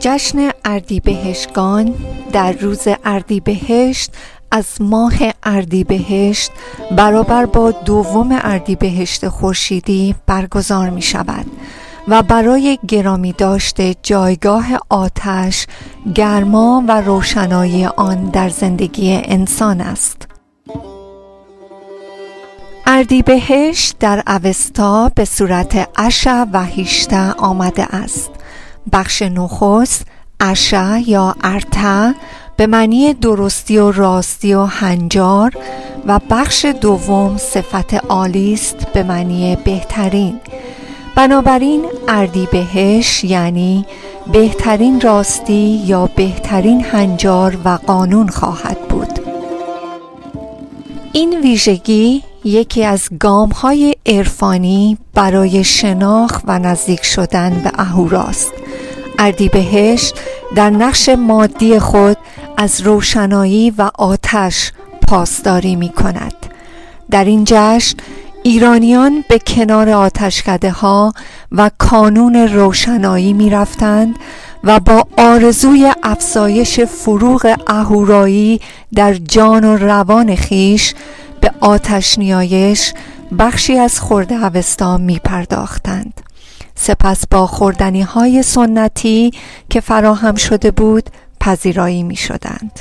جشن اردیبهشتگان در روز اردیبهشت از ماه اردیبهشت برابر با دوم اردیبهشت خورشیدی برگزار می شود و برای گرامی داشته جایگاه آتش گرما و روشنایی آن در زندگی انسان است. اردیبهشت در اوستا به صورت اشع و هیشته آمده است. بخش نخست اشع یا ارته به معنی درستی و راستی و هنجار و بخش دوم صفت عالی است به معنی بهترین. بنابراین اردی بهش یعنی بهترین راستی یا بهترین هنجار و قانون خواهد بود. این ویژگی یکی از گام های عرفانی برای شناخت و نزدیک شدن به اهوراست اردیبهشت در نقش مادی خود از روشنایی و آتش پاسداری می کند در این جشن ایرانیان به کنار آتشکده ها و کانون روشنایی می رفتند و با آرزوی افزایش فروغ اهورایی در جان و روان خیش به آتش نیایش بخشی از خورده اوستا می پرداختند سپس با خوردنی های سنتی که فراهم شده بود پذیرایی می شدند.